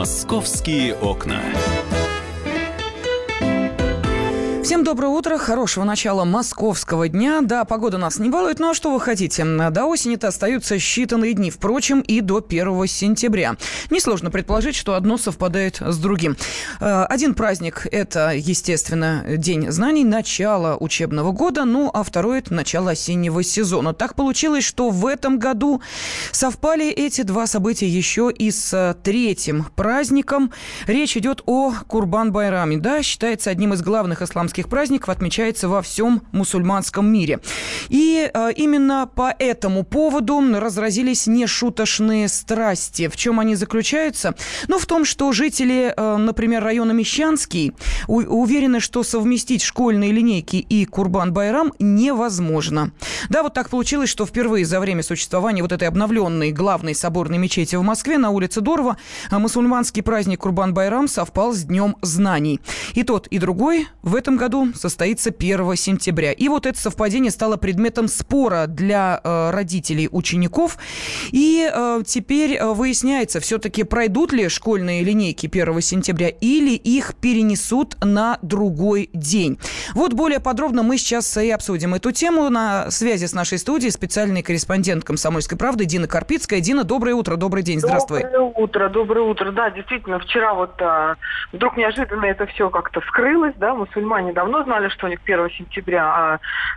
Московские окна. Всем доброе утро, хорошего начала московского дня. Да, погода нас не балует, ну а что вы хотите? До осени-то остаются считанные дни, впрочем, и до 1 сентября. Несложно предположить, что одно совпадает с другим. Э, один праздник – это, естественно, День знаний, начало учебного года, ну а второй – это начало осеннего сезона. Так получилось, что в этом году совпали эти два события еще и с третьим праздником. Речь идет о Курбан-Байраме. Да, считается одним из главных исламских религиозных праздников отмечается во всем мусульманском мире. И э, именно по этому поводу разразились нешуточные страсти. В чем они заключаются? Ну, в том, что жители, э, например, района Мещанский у- уверены, что совместить школьные линейки и Курбан-Байрам невозможно. Да, вот так получилось, что впервые за время существования вот этой обновленной главной соборной мечети в Москве на улице Дорова мусульманский праздник Курбан-Байрам совпал с Днем знаний. И тот, и другой в этом году состоится 1 сентября. И вот это совпадение стало предметом спора для э, родителей учеников. И э, теперь э, выясняется, все-таки пройдут ли школьные линейки 1 сентября или их перенесут на другой день. Вот более подробно мы сейчас и обсудим эту тему. На связи с нашей студией специальный корреспондент «Комсомольской правды» Дина Карпицкая. Дина, доброе утро, добрый день, здравствуй. Доброе утро, доброе утро. Да, действительно, вчера вот а, вдруг неожиданно это все как-то вскрылось, да, мусульмане мусульмане давно знали, что у них 1 сентября,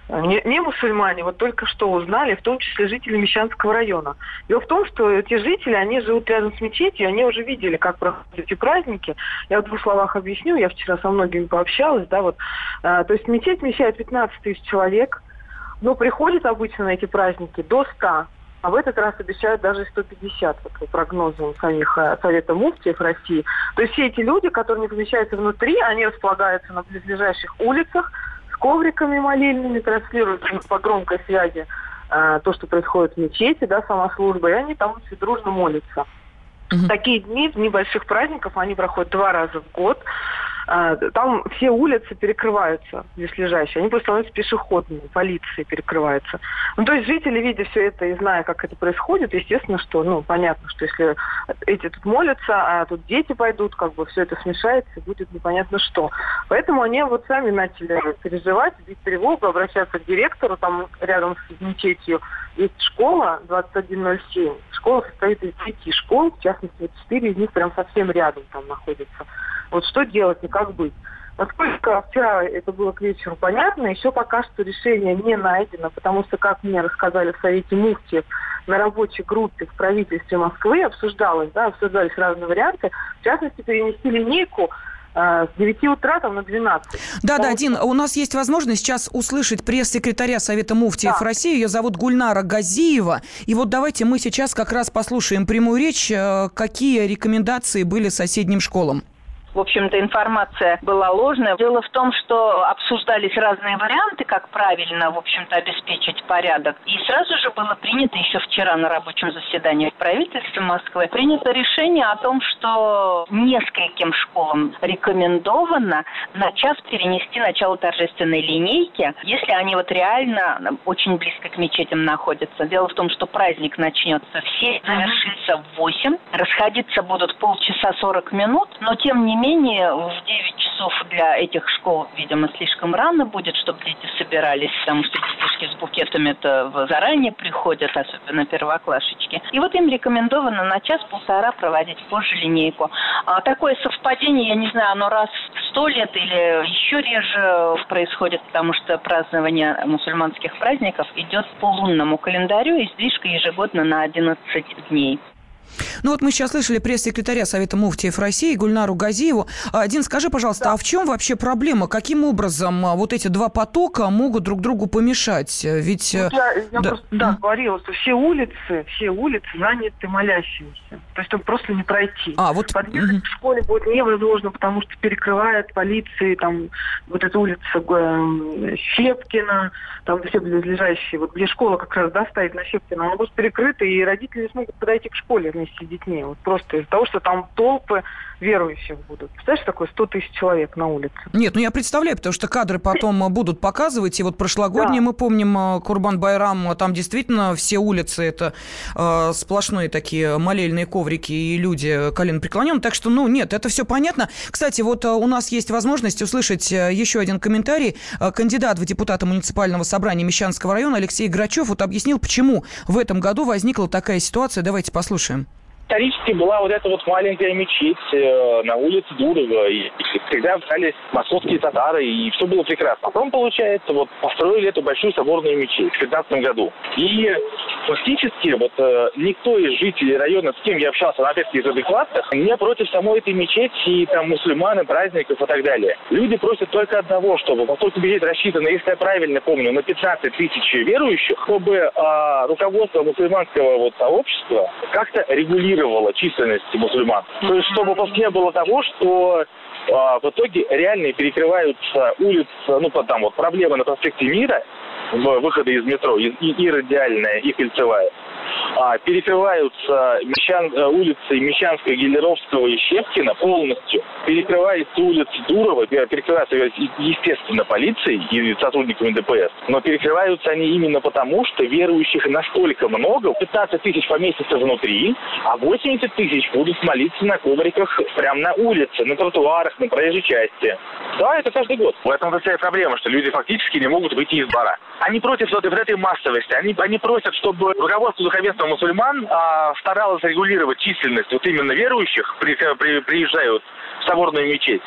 а не, не мусульмане вот только что узнали, в том числе жители Мещанского района. Дело в том, что эти жители, они живут рядом с мечетью, они уже видели, как проходят эти праздники. Я в двух словах объясню, я вчера со многими пообщалась, да, вот. А, то есть мечеть вмещает 15 тысяч человек, но приходит обычно на эти праздники до 100 а в этот раз обещают даже 150, вот, по прогнозам самих э, Совета муфтиев России. То есть все эти люди, которые не помещаются внутри, они располагаются на близлежащих улицах с ковриками молильными, транслируют по громкой связи э, то, что происходит в мечети, да, сама служба, и они там все дружно молятся. Угу. Такие дни, дни больших праздников, они проходят два раза в год. А, там все улицы перекрываются, здесь лежащие, они просто становятся пешеходными, полиции перекрываются. Ну, то есть жители, видя все это и зная, как это происходит, естественно, что, ну, понятно, что если эти тут молятся, а тут дети пойдут, как бы все это смешается, будет непонятно что. Поэтому они вот сами начали переживать, бить тревогу, обращаться к директору, там рядом с мечетью есть школа 2107. Школа состоит из пяти школ, в частности, четыре из них прям совсем рядом там находятся. Вот что делать и как быть? Насколько вчера это было к вечеру понятно, еще пока что решение не найдено, потому что, как мне рассказали в Совете Муфтиев, на рабочей группе в правительстве Москвы обсуждалось, да, обсуждались разные варианты, в частности, перенести линейку э, с 9 утра там, на 12. Да, да, Дин, у нас есть возможность сейчас услышать пресс-секретаря Совета Муфтиев да. России. Ее зовут Гульнара Газиева. И вот давайте мы сейчас как раз послушаем прямую речь, э, какие рекомендации были соседним школам в общем-то, информация была ложная. Дело в том, что обсуждались разные варианты, как правильно, в общем-то, обеспечить порядок. И сразу же было принято еще вчера на рабочем заседании в правительстве Москвы принято решение о том, что нескольким школам рекомендовано на час перенести начало торжественной линейки, если они вот реально очень близко к мечетям находятся. Дело в том, что праздник начнется в 7, завершится в 8. Расходиться будут полчаса 40 минут, но тем не менее менее, в 9 часов для этих школ, видимо, слишком рано будет, чтобы дети собирались, потому что детишки с букетами это заранее приходят, особенно первоклашечки. И вот им рекомендовано на час-полтора проводить позже линейку. А такое совпадение, я не знаю, оно раз в сто лет или еще реже происходит, потому что празднование мусульманских праздников идет по лунному календарю и сдвижка ежегодно на 11 дней. Ну вот мы сейчас слышали пресс-секретаря Совета Муфтиев России Гульнару Газиеву. Дин, скажи, пожалуйста, да. а в чем вообще проблема? Каким образом а, вот эти два потока могут друг другу помешать? Ведь... Вот я, я да. просто да, говорила, что все улицы, все улицы заняты молящимися. То есть там просто не пройти. А, вот... Подъехать угу. к школе будет невозможно, потому что перекрывает полиции, там вот эта улица э, Щепкина, там все близлежащие, вот где школа как раз, да, стоит на Щепкина, она будет перекрыта, и родители не смогут подойти к школе вместе с детьми. Вот просто из-за того, что там толпы верующих будут. Представляешь, такое 100 тысяч человек на улице? Нет, ну я представляю, потому что кадры потом будут показывать. И вот прошлогодние, да. мы помним, э, Курбан Байрам, там действительно все улицы это э, сплошные такие молельные коврики и люди колен преклонен. Так что, ну нет, это все понятно. Кстати, вот э, у нас есть возможность услышать э, еще один комментарий. Кандидат в депутаты муниципального собрания Мещанского района Алексей Грачев вот объяснил, почему в этом году возникла такая ситуация. Давайте послушаем исторически была вот эта вот маленькая мечеть э, на улице Дурова, и, и когда остались московские татары, и все было прекрасно. Потом, получается, вот построили эту большую соборную мечеть в 15 году. И фактически вот э, никто из жителей района, с кем я общался, на опять-таки из адекватных, не против самой этой мечети, и там мусульманы, праздников и так далее. Люди просят только одного, чтобы, поскольку мечеть рассчитана, если я правильно помню, на 15 тысяч верующих, чтобы э, руководство мусульманского вот сообщества как-то регулировало численность мусульман. То есть, чтобы не было того, что а, в итоге реально перекрываются улицы, ну, там вот проблемы на проспекте Мира, выхода из метро, и, и радиальная, и кольцевая, а, перекрываются Мещан, э, улицы Мещанского, Гелеровского и Щепкина полностью. Перекрывается улица Дурова, перекрываются, естественно, полицией и сотрудниками ДПС, но перекрываются они именно потому, что верующих настолько много, 15 тысяч поместится внутри, а 80 тысяч будут молиться на ковриках прямо на улице, на тротуарах, на проезжей части. Да, это каждый год. В этом вся проблема, что люди фактически не могут выйти из бара. Они против вот этой массовости. Они, они просят, чтобы руководство духовенства мусульман а, старалось регулировать численность вот именно верующих, при, при, приезжают в соборную мечеть.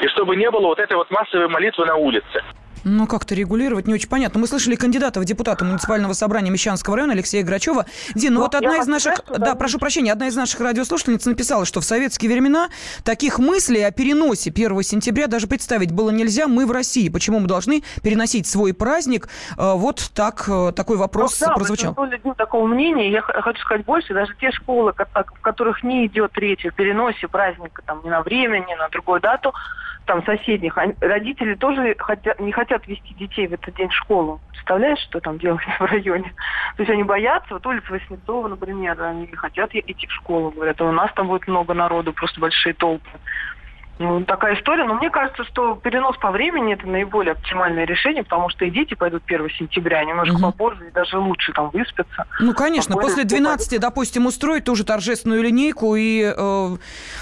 И чтобы не было вот этой вот массовой молитвы на улице. Ну, как-то регулировать не очень понятно. Мы слышали кандидата в депутаты муниципального собрания Мещанского района Алексея Грачева. Дин, ну, ну вот одна из наших... Сказать, да, да, прошу прощения, одна из наших радиослушательниц написала, что в советские времена таких мыслей о переносе 1 сентября даже представить было нельзя. Мы в России. Почему мы должны переносить свой праздник? Э, вот так, э, такой вопрос ну, да, прозвучал. Да, такого мнения. Я хочу сказать больше. Даже те школы, в которых не идет речь о переносе праздника там, ни на время, ни на другую дату, там соседних, родители тоже хотят, не хотят вести детей в этот день в школу. Представляешь, что там делать в районе? То есть они боятся, вот улица Васнецова, например, они не хотят идти в школу, говорят, а у нас там будет много народу, просто большие толпы. Ну, такая история. Но мне кажется, что перенос по времени это наиболее оптимальное решение, потому что и дети пойдут 1 сентября, немножко угу. попозже, и даже лучше там выспятся. Ну, конечно. После 12, допустим, устроить тоже торжественную линейку, и э,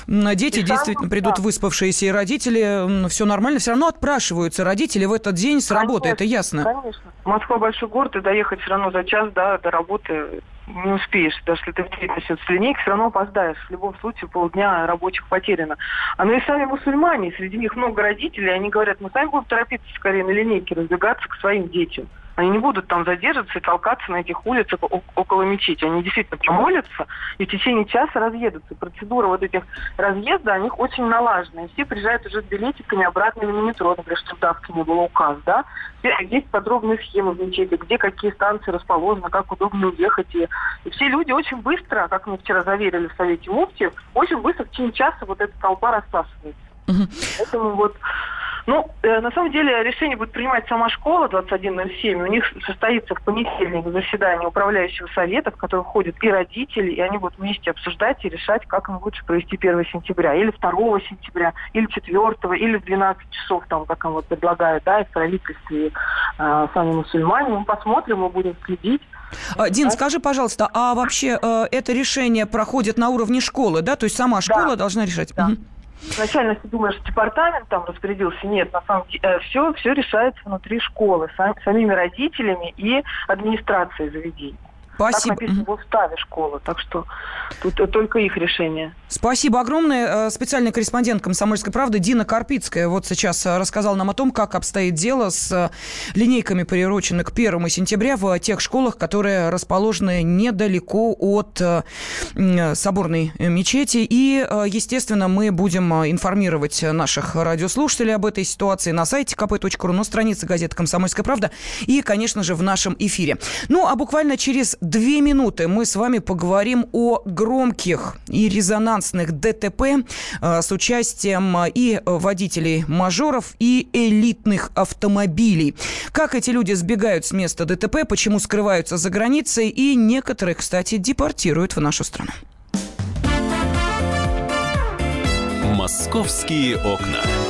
дети и действительно сам, придут да. выспавшиеся, и родители, все нормально. Все равно отпрашиваются родители в этот день с работы, конечно, это ясно. Конечно. Москва большой город, и доехать все равно за час да, до работы не успеешь, даже если ты в 9 начнется линейка, все равно опоздаешь. В любом случае полдня рабочих потеряно. А ну и сами мусульмане, среди них много родителей, они говорят, мы сами будем торопиться скорее на линейке, разбегаться к своим детям. Они не будут там задерживаться и толкаться на этих улицах около мечети. Они действительно помолятся и в течение часа разъедутся. Процедура вот этих разъезда, у них очень налажена. И все приезжают уже с билетиками обратно на метро, например, чтобы давки не было указ, да. Есть подробные схемы в мечети, где какие станции расположены, как удобно уехать. И, и все люди очень быстро, как мы вчера заверили в Совете Муфти, очень быстро в течение часа вот эта толпа рассасывается. Поэтому вот ну, э, на самом деле решение будет принимать сама школа 2107. У них состоится в понедельник заседание управляющего совета, в которое входят и родители, и они будут вместе обсуждать и решать, как им лучше провести 1 сентября. Или 2 сентября, или 4, или в 12 часов, там, как им вот предлагают, да, и в правительстве э, сами мусульмане. Мы посмотрим, мы будем следить. А, Дин, скажи, пожалуйста, а вообще э, это решение проходит на уровне школы, да? То есть сама школа да. должна решать? Да. Угу. Изначально ты думаешь, департамент там распорядился. Нет, на самом деле все, все решается внутри школы, сам, самими родителями и администрацией заведения. Спасибо. Так написано в уставе школы, так что тут только их решение. Спасибо огромное. Э, специальный корреспондент «Комсомольской правды» Дина Карпицкая вот сейчас э, рассказал нам о том, как обстоит дело с э, линейками, приуроченных к 1 сентября в тех школах, которые расположены недалеко от соборной мечети. И, естественно, мы будем информировать наших радиослушателей об этой ситуации на сайте kp.ru, на странице газеты «Комсомольская правда» и, конечно же, в нашем эфире. Ну, а буквально через две минуты мы с вами поговорим о громких и резонансных ДТП э, с участием э, и водителей мажоров, и элитных автомобилей. Как эти люди сбегают с места ДТП, почему скрываются за границей и некоторых, кстати, депортируют в нашу страну. «Московские окна».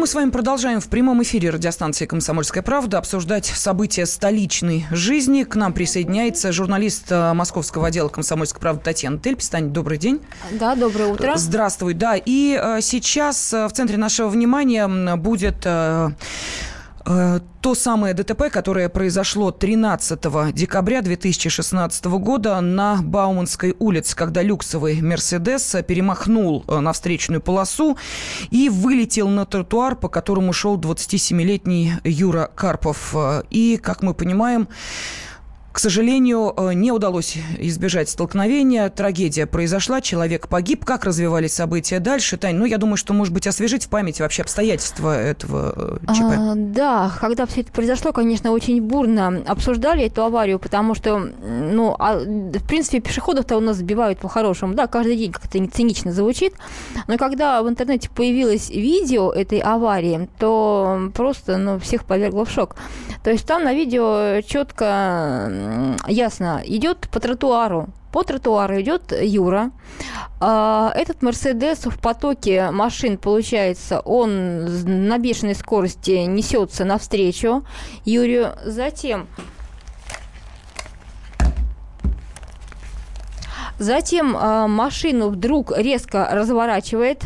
Мы с вами продолжаем в прямом эфире радиостанции «Комсомольская правда» обсуждать события столичной жизни. К нам присоединяется журналист э, московского отдела «Комсомольской правды» Татьяна Тельпи. Таня, добрый день. Да, доброе утро. Здравствуй, да. И э, сейчас э, в центре нашего внимания будет... э, то самое ДТП, которое произошло 13 декабря 2016 года на Бауманской улице, когда люксовый «Мерседес» перемахнул э, на встречную полосу и вылетел на тротуар, по которому шел 27-летний Юра Карпов. Э, И, как мы понимаем, к сожалению, э, не удалось избежать столкновения. Трагедия произошла, человек погиб. Как развивались события дальше? Тань, ну, я думаю, что, может быть, освежить в памяти вообще обстоятельства этого э, ЧП. А, да, когда все это произошло, конечно, очень бурно обсуждали эту аварию, потому что, ну, а, в принципе, пешеходов-то у нас сбивают по-хорошему. Да, каждый день как-то цинично звучит. Но когда в интернете появилось видео этой аварии, то просто, ну, всех повергло в шок. То есть там на видео четко, ясно, идет по тротуару по тротуару идет Юра. А, Этот Мерседес в потоке машин, получается, он на бешеной скорости несется навстречу Юрию. Затем Затем а, машину вдруг резко разворачивает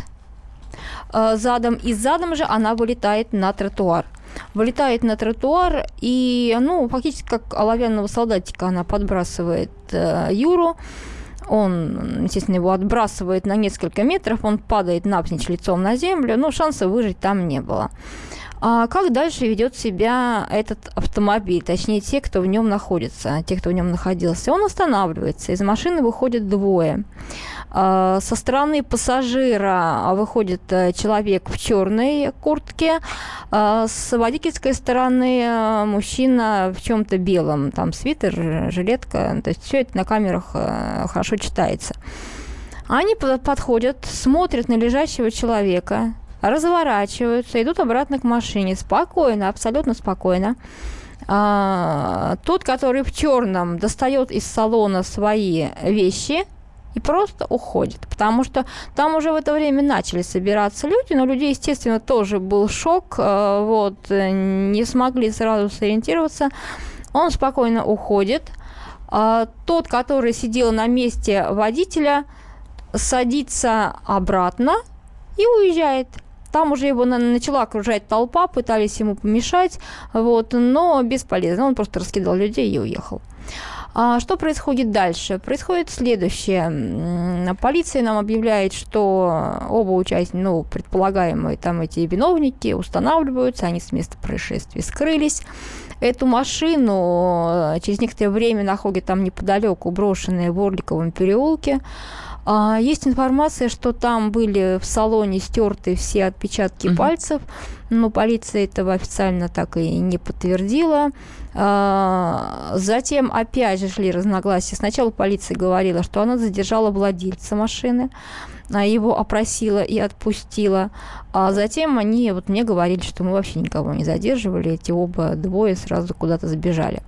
а, задом, и задом же она вылетает на тротуар. Вылетает на тротуар, и, ну, фактически как оловянного солдатика она подбрасывает э, Юру. Он, естественно, его отбрасывает на несколько метров, он падает навзничь лицом на землю, но шанса выжить там не было. А как дальше ведет себя этот автомобиль, точнее те, кто в нем находится, те, кто в нем находился? Он останавливается, из машины выходят двое. А, Со стороны пассажира выходит э, человек в черной куртке, а с водительской стороны э, мужчина в чем-то белом, там свитер, жилетка, то есть все это на камерах э, хорошо читается. Они под- подходят, смотрят на лежащего человека, разворачиваются, идут обратно к машине, спокойно, абсолютно спокойно. А, тот, который в черном, достает из салона свои вещи и просто уходит. Потому что там уже в это время начали собираться люди, но людей, естественно, тоже был шок. а, Вот, э, не смогли сразу сориентироваться. Он спокойно уходит. А, Тот, который сидел на месте водителя, садится обратно и уезжает. Там уже его на- начала окружать толпа, пытались ему помешать, вот, но бесполезно. Он просто раскидал людей и уехал. А что происходит дальше? Происходит следующее. Полиция нам объявляет, что оба участника, ну, предполагаемые там эти виновники устанавливаются, они с места происшествия скрылись. Эту машину э, через некоторое время находят там неподалеку, брошенные в Орликовом переулке. А, Есть информация, что там были в салоне стерты все отпечатки Мгм. пальцев, но полиция этого официально так и не подтвердила. А, Затем опять же шли разногласия. Сначала полиция говорила, что она задержала владельца машины, а, его опросила и отпустила. А затем они вот мне говорили, что мы вообще никого не задерживали, эти оба двое сразу куда-то сбежали.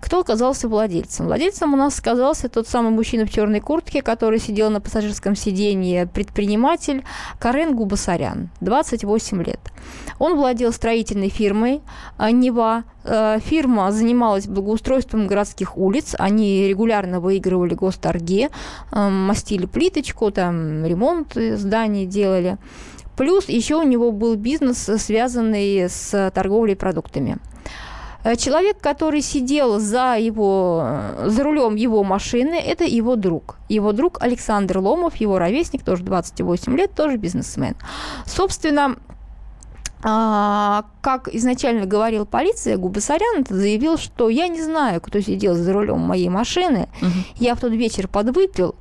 Кто оказался владельцем? Владельцем у нас оказался тот самый мужчина в черной куртке, который сидел на пассажирском сиденье, предприниматель Карен Губасарян, 28 лет. Он владел строительной фирмой а, «Нева». Э, Фирма занималась благоустройством городских улиц. Они регулярно выигрывали госторги, э, мастили плиточку, там ремонт зданий делали. Плюс еще у него был бизнес, связанный с торговлей продуктами. Э, человек, который сидел за, его, за рулем его машины, это его друг. Его друг Александр Ломов, его ровесник, тоже 28 лет, тоже бизнесмен. Собственно, а, как изначально говорил полиция, Губасарян заявил, что я не знаю, кто сидел за рулем моей машины. Угу. Я в тот вечер подвыпил,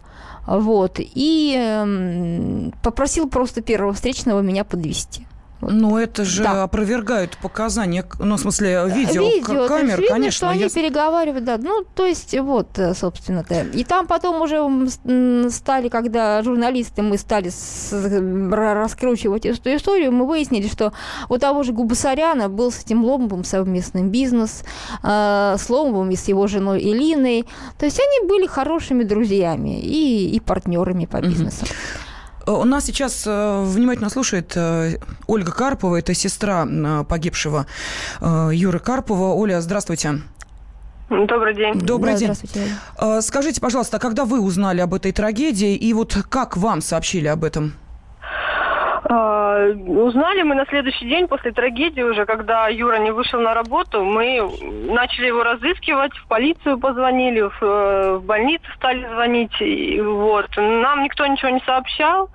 вот, и э, попросил просто первого встречного меня подвести. Но это же да. опровергают показания, ну, в смысле, видео, видео камер, видно, конечно. что они я... переговаривают, да. Ну, то есть, вот, э, собственно-то. И там потом уже стали, когда журналисты, мы стали с... раскручивать эту историю, мы выяснили, что у того же Губасаряна был с этим Ломовым совместный бизнес, э, с Ломовым и с его женой Элиной. То есть они были хорошими друзьями и, и партнерами по бизнесу. Mm-hmm. Э, у нас сейчас э, внимательно слушает э, Ольга Карпова, это сестра погибшего Юры Карпова. Оля, здравствуйте. Добрый день. Добрый да, день. Здравствуйте. Скажите, пожалуйста, когда вы узнали об этой трагедии и вот как вам сообщили об этом? А, узнали мы на следующий день после трагедии уже, когда Юра не вышел на работу, мы начали его разыскивать, в полицию позвонили, в, э, в больницу стали звонить, и вот. Нам никто ничего не сообщал.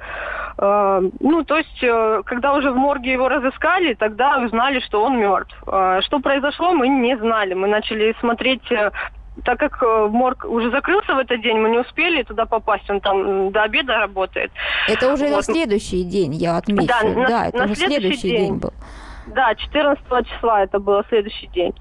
А, ну, то есть, э, когда уже в морге его разыскали, тогда узнали, что он мертв. А, что произошло, мы не знали. Мы начали смотреть э, так как э, морг уже закрылся в этот день, мы не успели туда попасть, он там до обеда работает. Это уже вот. на следующий день, я отмечу. Да, на, да это на уже следующий, день. день был. Да, 14 числа это было следующий день.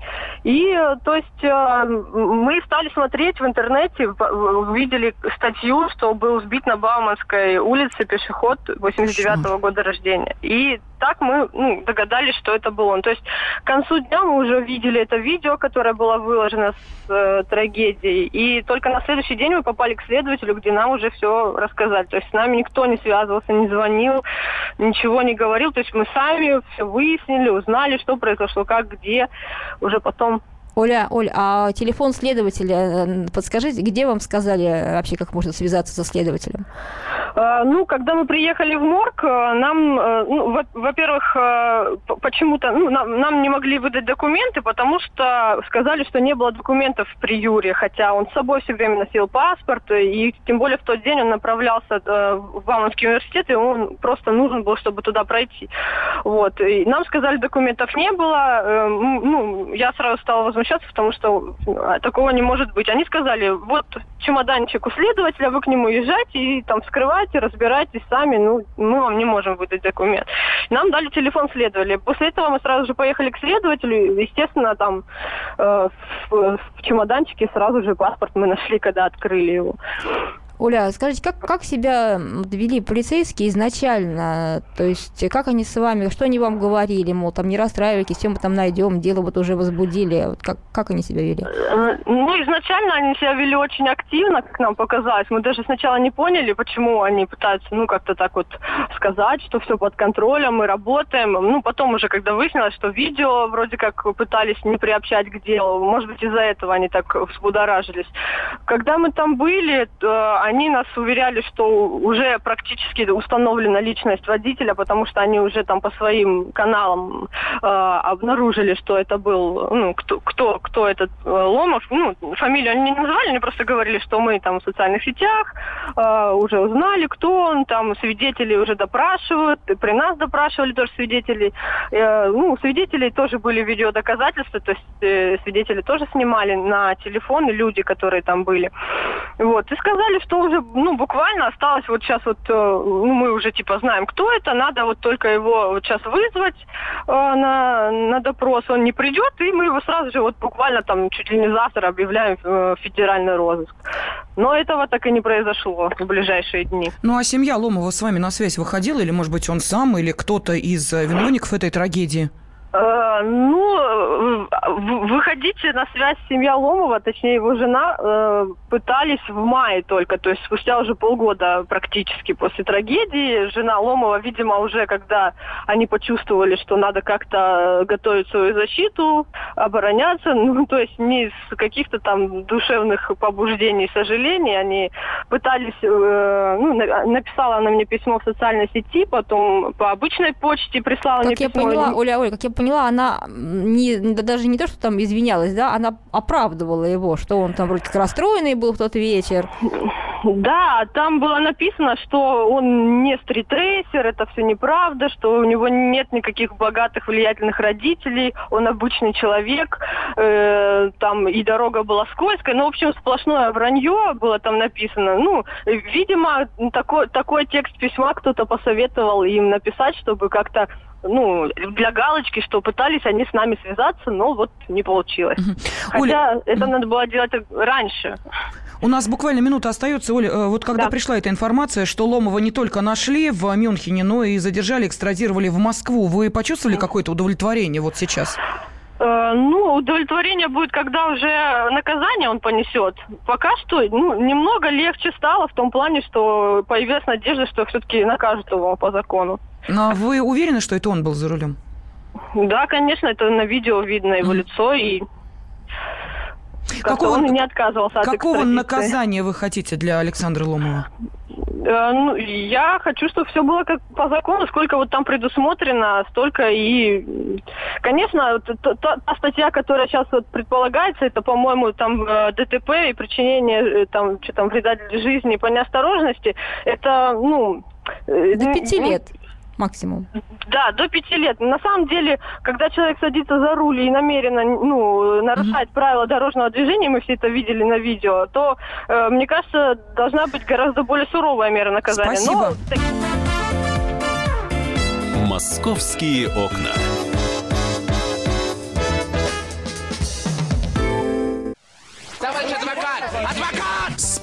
И, э, то есть, э, мы стали смотреть в интернете, увидели статью, что был сбит на Бауманской улице пешеход 89-го года рождения. И так мы ну, догадались, что это был он. То есть к концу дня мы уже видели это видео, которое было выложено с э, трагедией. И только на следующий день мы попали к следователю, где нам уже все рассказали. То есть с нами никто не связывался, не звонил, ничего не говорил. То есть мы сами все выяснили, узнали, что произошло, как, где. Уже потом Оля, Оля, а телефон следователя, э, подскажите, где вам сказали вообще, как можно связаться со следователем? А, ну, когда мы приехали в морг, э, нам, э, ну, во-первых, почему-то ну, нам, нам не могли выдать документы, потому что сказали, что не было документов при Юре, хотя он с собой все время носил паспорт, и тем более в тот день он направлялся в Бауманский университет, и он просто нужен был, чтобы туда пройти. Вот. И нам сказали, документов не было. Ну, я сразу стала возмущаться потому что такого не может быть. Они сказали, вот чемоданчик у следователя, вы к нему езжайте и там вскрывайте, разбирайтесь сами, ну, мы вам не можем выдать документ. Нам дали телефон следователя. После этого мы сразу же поехали к следователю, естественно, там э, в, в чемоданчике сразу же паспорт мы нашли, когда открыли его. Оля, скажите, как, как себя вели полицейские изначально? То есть, как они с вами, что они вам говорили? Мол, там не расстраивайтесь, все мы там найдем, дело вот уже возбудили. Вот как, как они себя вели? Э, ну, изначально они себя вели очень активно, как нам показалось. Мы даже сначала не поняли, почему они пытаются, ну, как-то так вот сказать, что все под контролем, мы работаем. Ну, потом уже, когда выяснилось, что видео вроде как пытались не приобщать к делу, может быть, из-за этого они так взбудоражились. Когда мы там были, они нас уверяли, что уже практически установлена личность водителя, потому что они уже там по своим каналам э, обнаружили, что это был, ну, кто, кто, кто этот э, Ломов. Ну, фамилию они не называли, они просто говорили, что мы там в социальных сетях э, уже узнали, кто он, там свидетели уже допрашивают, при нас допрашивали тоже свидетелей. Э, ну, у свидетелей тоже были видеодоказательства, то есть э, свидетели тоже снимали на телефоны люди, которые там были. Вот, и сказали, что уже, ну, буквально осталось вот сейчас вот, э, ну, мы уже типа знаем, кто это, надо вот только его вот сейчас вызвать э, на, на допрос, он не придет, и мы его сразу же вот буквально там чуть ли не завтра объявляем э, федеральный розыск. Но этого так и не произошло в ближайшие дни. Ну, а семья Ломова с вами на связь выходила, или, может быть, он сам, или кто-то из э, виновников этой трагедии? Э, ну, выходите на связь семья Ломова, точнее его жена, э, пытались в мае только, то есть спустя уже полгода практически после трагедии. Жена Ломова, видимо, уже когда они почувствовали, что надо как-то готовить свою защиту, обороняться, ну, то есть не из каких-то там душевных побуждений, сожалений, они пытались, э, ну, на- написала она мне письмо в социальной сети, потом по обычной почте прислала мне Как я письмо. поняла, Оля, Оля, как я поняла, она не, да даже не то, что там извинялась, да, она оправдывала его, что он там вроде как расстроенный был в тот вечер. Да, там было написано, что он не стритрейсер, это все неправда, что у него нет никаких богатых, влиятельных родителей, он обычный человек, э, там и дорога была скользкая, ну, в общем, сплошное вранье было там написано. Ну, видимо, такой, такой текст письма кто-то посоветовал им написать, чтобы как-то ну, для галочки, что пытались они с нами связаться, но вот не получилось. Хотя это надо было делать раньше. У нас буквально минута остается, Оля. э, Вот когда Да. пришла эта информация, что Ломова не только нашли в Мюнхене, но и задержали, экстрадировали в Москву, вы почувствовали какое-то удовлетворение вот сейчас? Э, Ну, удовлетворение будет, когда уже наказание он понесет. Пока что, ну, немного легче стало в том плане, что появилась надежда, что все-таки накажут его по закону. Но вы уверены, что это он был за рулем? Да, конечно, это на видео видно его лицо, и как-то Какого- он не отказывался от Какого наказания вы хотите для Александра Ломова? Э, ну, я хочу, чтобы все было как по закону, сколько вот там предусмотрено, столько и, конечно, та, та- та статья, которая сейчас вот предполагается, это, по-моему, там э, ДТП и причинение э, там что там вреда для жизни по неосторожности, это, ну, До пяти лет максимум. да, до пяти лет. На самом деле, когда человек садится за руль и намеренно ну, нарушает правила дорожного движения, мы все это видели на видео, то, э, мне кажется, должна быть гораздо более суровая мера наказания. Спасибо. Но Московские окна.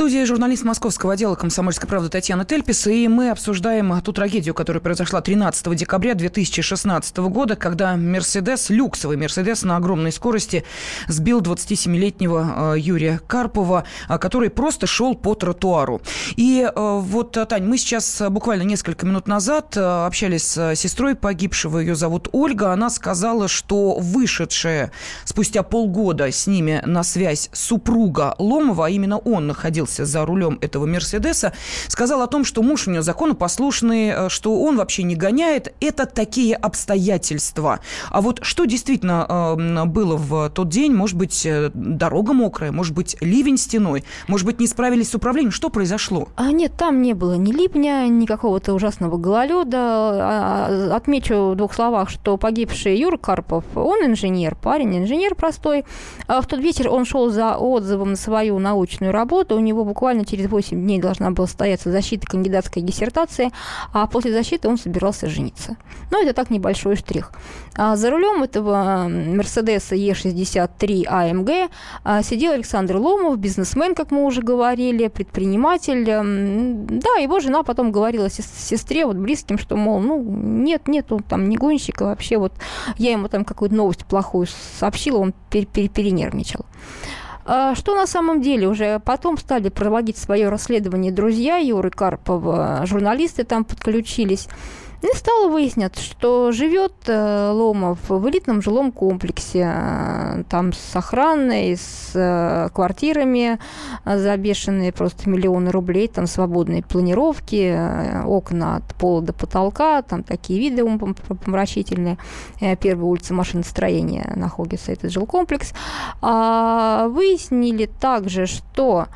Студии журналист московского отдела «Комсомольской правды» Татьяна Тельпис, и мы обсуждаем ту трагедию, которая произошла 13 декабря 2016 года, когда «Мерседес», люксовый «Мерседес» на огромной скорости сбил 27-летнего э, Юрия Карпова, э, который просто шел по тротуару. И э, вот, Тань, мы сейчас буквально несколько минут назад общались с сестрой погибшего, ее зовут Ольга, она сказала, что вышедшая спустя полгода с ними на связь супруга Ломова, а именно он находился за рулем этого Мерседеса, сказал о том, что муж у нее законопослушный, э, что он вообще не гоняет. Это такие обстоятельства. А вот что действительно э, было в тот день? Может быть, э, дорога мокрая, может быть, ливень стеной, может быть, не справились с управлением. Что произошло? А нет, там не было ни ливня, ни какого-то ужасного гололеда. А, Отмечу в двух словах, что погибший Юра Карпов, он инженер, парень, инженер простой. А В тот вечер он шел за отзывом на свою научную работу. У него буквально через 8 дней должна была состояться защита кандидатской диссертации, а после защиты он собирался жениться. Но это так небольшой штрих. А За рулем этого Мерседеса Е63 АМГ а, сидел Александр Ломов, бизнесмен, как мы уже говорили, предприниматель. Да, его жена потом говорила сес- сестре, вот близким, что, мол, ну, нет, нет, он там не гонщик, а вообще вот я ему там какую-то новость плохую сообщила, он пер- пер- перенервничал. А Что на самом деле уже потом стали проводить свое расследование друзья Юры Карпова, журналисты там подключились. И стало выясняться, что живет э, Ломов в элитном жилом комплексе, э, там с охраной, с э, квартирами за бешеные просто миллионы рублей, там свободные планировки, окна от пола до потолка, там такие виды умопомрачительные. Э, Первая улица машиностроения находится этот жилкомплекс. А, Выяснили также, что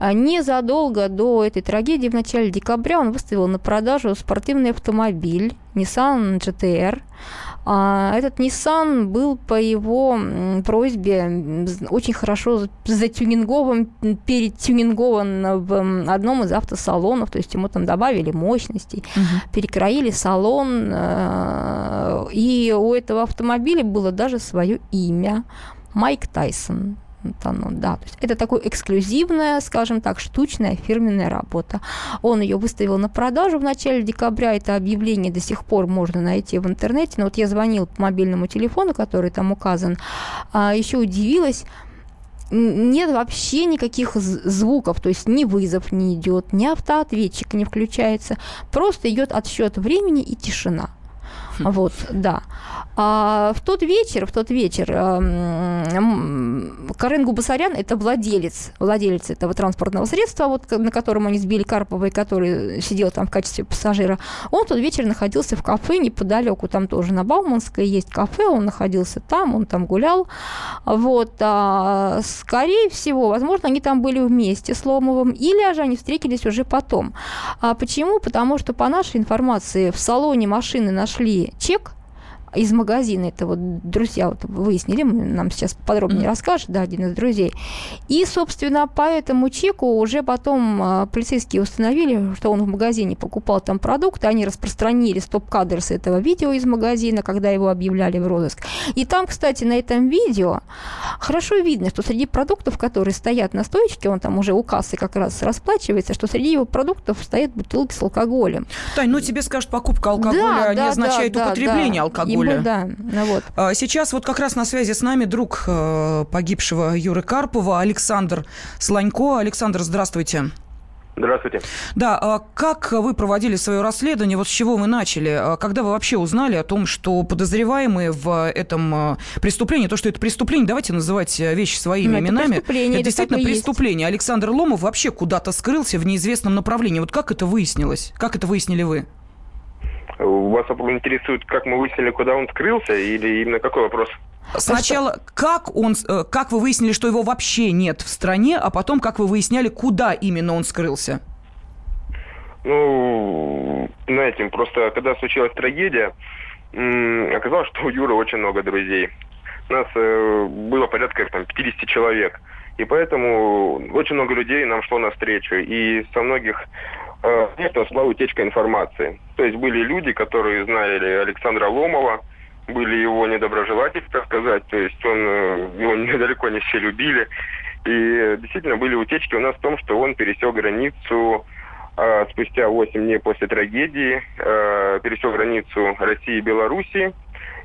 Незадолго до этой трагедии, в начале декабря, он выставил на продажу спортивный автомобиль Nissan GTR. А, Этот Nissan был по его просьбе очень хорошо затюнингован, перетюнингован в одном из автосалонов, то есть ему там добавили мощностей, перекроили салон, э, и у этого автомобиля было даже свое имя Майк Тайсон. Вот оно, да. То есть это такая эксклюзивная, скажем так, штучная фирменная работа. Он ее выставил на продажу в начале декабря. Это объявление до сих пор можно найти в интернете. Но вот я звонил по мобильному телефону, который там указан, а еще удивилась, нет вообще никаких звуков, то есть ни вызов не идет, ни автоответчик не включается, просто идет отсчет времени и тишина. Вот, да. А в тот вечер, в тот вечер эм, Карен Губасарян – это владелец, владелец этого транспортного средства, вот, на котором они сбили Карпова, и который сидел там в качестве пассажира. Он в тот вечер находился в кафе неподалеку, там тоже на Бауманской есть кафе, он находился там, он там гулял. Вот. А, скорее всего, возможно, они там были вместе с Ломовым, или же они встретились уже потом. А почему? Потому что по нашей информации в салоне машины нашли чек из магазина. Это вот друзья вот выяснили, нам сейчас подробнее mm. расскажет, да, один из друзей. И, собственно, по этому чеку уже потом а, полицейские установили, что он в магазине покупал там продукты, они распространили стоп-кадр с этого видео из магазина, когда его объявляли в розыск. И там, кстати, на этом видео хорошо видно, что среди продуктов, которые стоят на стоечке, он там уже у кассы как раз расплачивается, что среди его продуктов стоят бутылки с алкоголем. Тань, ну тебе скажут, покупка алкоголя да, не да, означает да, употребление да. алкоголя. Юля. Да, ну вот. А, сейчас вот как раз на связи с нами друг э, погибшего Юры Карпова, Александр Слонько. Александр, здравствуйте. Здравствуйте. Да, а как вы проводили свое расследование? Вот с чего вы начали? А когда вы вообще узнали о том, что подозреваемые в этом э, преступлении, то, что это преступление, давайте называть э, вещи своими ну, именами. Это, это, это действительно преступление. Есть. Александр Ломов вообще куда-то скрылся в неизвестном направлении. Вот как это выяснилось? Как это выяснили вы? Вас интересует, как мы выяснили, куда он скрылся, или именно какой вопрос? Сначала, как, он, э, как вы выяснили, что его вообще нет в стране, а потом, как вы выясняли, куда именно он скрылся? Ну, знаете, просто когда случилась трагедия, оказалось, что у Юры очень много друзей. У нас э, было порядка там, 50 человек. И поэтому очень много людей нам шло навстречу. И со многих э, мест шла утечка информации. То есть были люди, которые знали Александра Ломова, были его недоброжелатели, так сказать. То есть он, э, его недалеко не все любили. И действительно были утечки у нас в том, что он пересек границу э, спустя 8 дней после трагедии, э, пересек границу России и Белоруссии.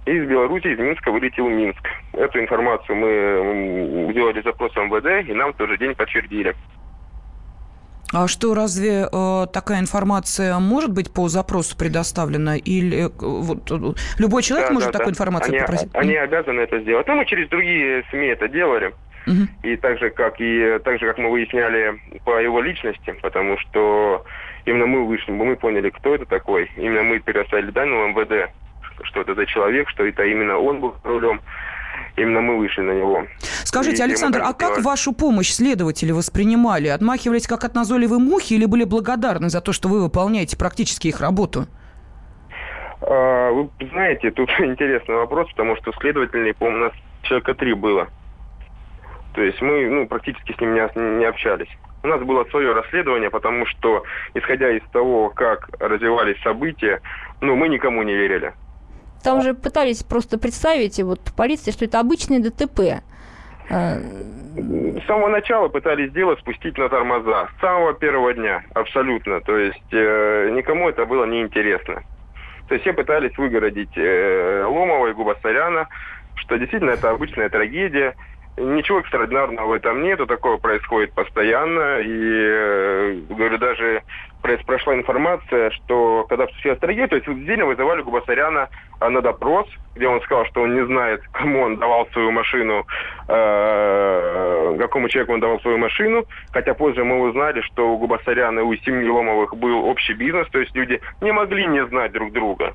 И из Беларуси, из Минска вылетел в Минск. Эту информацию мы сделали запрос МВД, и нам в тот же день подтвердили. А что, разве э, такая информация может быть по запросу предоставлена? Или э, вот, э, любой человек да, может да, такую да. информацию они, попросить? Они обязаны это сделать. Ну, мы через другие СМИ это делали. Угу. И так же, как и так же, как мы выясняли по его личности, потому что именно мы вышли, мы поняли, кто это такой. Именно мы переоставили данные в МВД, что это за человек, что это именно он был рулем именно мы вышли на него. Скажите, и Александр, а как вашу помощь следователи воспринимали? Отмахивались как от назойливой мухи или были благодарны за то, что вы выполняете практически их работу? А, вы знаете, тут интересный вопрос, потому что следователей, по-моему, у нас человека три было. То есть мы ну, практически с ним не, не общались. У нас было свое расследование, потому что, исходя из того, как развивались события, ну, мы никому не верили. Там же пытались просто представить, вот полиция, что это обычный ДТП. А, с самого начала пытались сделать спустить на тормоза. С самого первого дня, абсолютно. То есть э, никому это было неинтересно. То есть все пытались выгородить э, Ломова и Губасаряна, что действительно это обычная трагедия. Ничего экстраординарного в этом нету, такое происходит постоянно. И, э, говорю, даже прошла информация, что когда случилась трагедия, то есть действительно вызывали Губасаряна а, на допрос, где он сказал, что он не знает, кому он давал свою машину, э, какому человеку он давал свою машину, хотя позже мы узнали, что у Губасаряна и у семьи Ломовых был общий бизнес, то есть люди не могли не знать друг друга.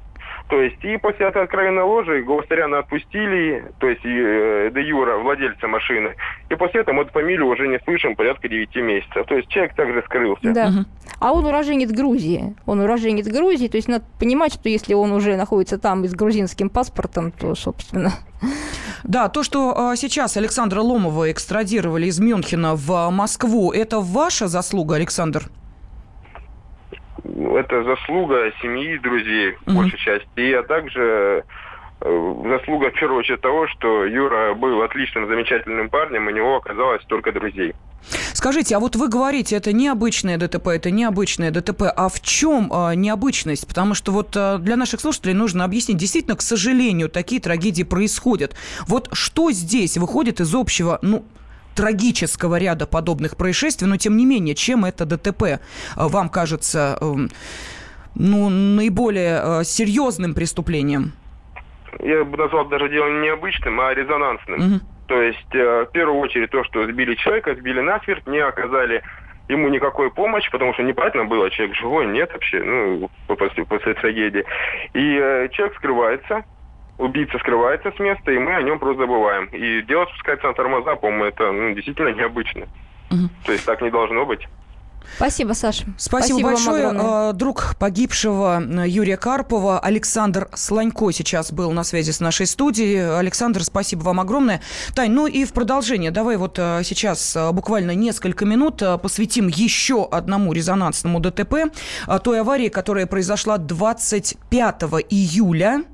То есть и после этой откровенной ложи Гувастаряна отпустили, то есть э, де Юра, владельца машины. И после этого мы эту фамилию уже не слышим порядка 9 месяцев. То есть человек также скрылся. Да. А он уроженец Грузии. Он уроженец Грузии, то есть надо понимать, что если он уже находится там и с грузинским паспортом, то, собственно... Да, то, что а, сейчас Александра Ломова экстрадировали из Мюнхена в Москву, это ваша заслуга, Александр? это заслуга семьи, друзей, в большей части. И а также заслуга в первую очередь того, что Юра был отличным, замечательным парнем, у него оказалось столько друзей. Скажите, а вот вы говорите, это необычное ДТП, это необычное ДТП. А в чем э, необычность? Потому что вот э, для наших слушателей нужно объяснить. Действительно, к сожалению, такие трагедии происходят. Вот что здесь выходит из общего, ну, трагического ряда подобных происшествий, но тем не менее, чем это ДТП э, вам кажется э, ну, наиболее э, серьезным преступлением? Я бы назвал даже дело не необычным, а резонансным. Угу. То есть, э, в первую очередь, то, что сбили человека, сбили насмерть, не оказали ему никакой помощи, потому что непонятно было, человек живой, нет вообще, ну, после, после трагедии. И э, человек скрывается, убийца скрывается с места, и мы о нем просто забываем. И дело спускается на тормоза, по-моему, это ну, действительно необычно. Угу. То есть так не должно быть. Спасибо, Саша. Спасибо, Спасибо большое. А, друг погибшего э, Юрия Карпова, Александр Слонько сейчас был на связи с нашей студией. Александр, спасибо вам огромное. Тань, ну и в продолжение, давай вот э, сейчас э, буквально несколько минут посвятим еще одному резонансному ДТП, той аварии, которая произошла 25 июля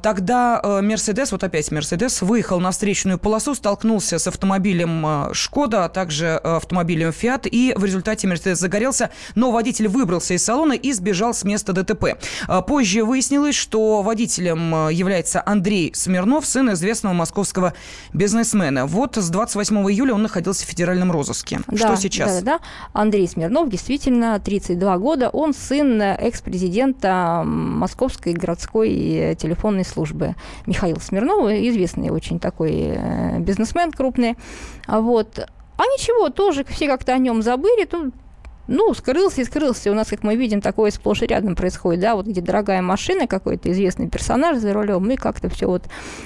тогда э, Мерседес, вот опять Мерседес, выехал на встречную полосу, столкнулся с автомобилем э, Шкода, а также э, автомобилем Фиат, и в результате Мерседес загорелся, но водитель выбрался из салона и сбежал с места ДТП. А, позже выяснилось, что водителем является Андрей Смирнов, сын известного московского бизнесмена. Вот с 28 июля он находился в федеральном розыске. Да, что сейчас? Да, да. Андрей Смирнов, действительно, 32 года, он сын экс-президента Московской городской телефонной службы Михаила Смирнова, известный очень такой э, бизнесмен крупный. Вот. А ничего, тоже все как-то о нем забыли. Тут ну, скрылся и скрылся. У нас, как мы видим, такое сплошь и рядом происходит, да, вот где дорогая машина, какой-то известный персонаж за рулем, и как-то все вот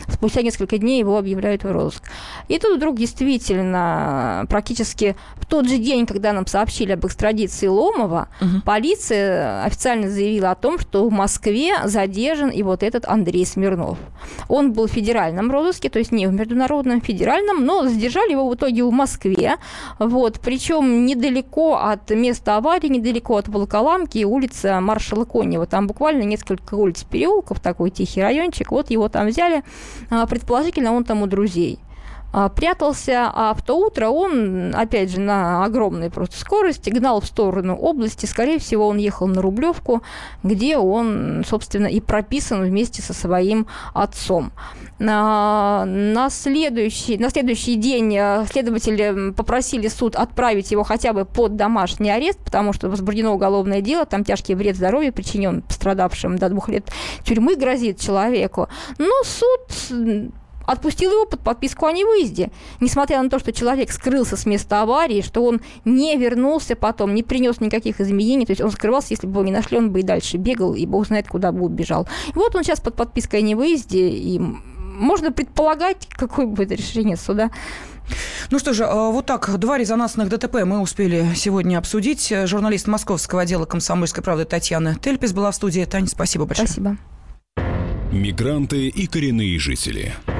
спустя несколько дней его объявляют в розыск. И тут вдруг действительно практически в тот же день, когда нам сообщили об экстрадиции Ломова, угу. полиция официально заявила о том, что в Москве задержан и вот этот Андрей Смирнов. Он был в федеральном розыске, то есть не в международном, федеральном, но задержали его в итоге в Москве, вот, причем недалеко от места место аварии недалеко от Волоколамки, улица Маршала Конева. Там буквально несколько улиц переулков, такой тихий райончик. Вот его там взяли. А, предположительно, он там у друзей. А, прятался, а в то утро он, опять же, на огромной просто скорости гнал в сторону области. Скорее всего, он ехал на Рублевку, где он, собственно, и прописан вместе со своим отцом. На, на, следующий, на следующий день э, следователи попросили суд отправить его хотя бы под домашний арест, потому что возбуждено уголовное дело, там тяжкий вред здоровью причинен пострадавшим до двух лет тюрьмы грозит человеку. Но суд отпустил его под подписку о невыезде. Несмотря на то, что человек скрылся с места аварии, что он не вернулся потом, не принес никаких изменений, то есть он скрывался, если бы его не нашли, он бы и дальше бегал, и бог знает, куда бы убежал. И вот он сейчас под подпиской о невыезде, и можно предполагать, какое будет решение суда. Ну что же, а, вот так, два резонансных ДТП мы успели сегодня обсудить. Журналист московского отдела «Комсомольской правды» Татьяна Тельпис была в студии. Таня, спасибо большое. Спасибо. Мигранты и коренные жители –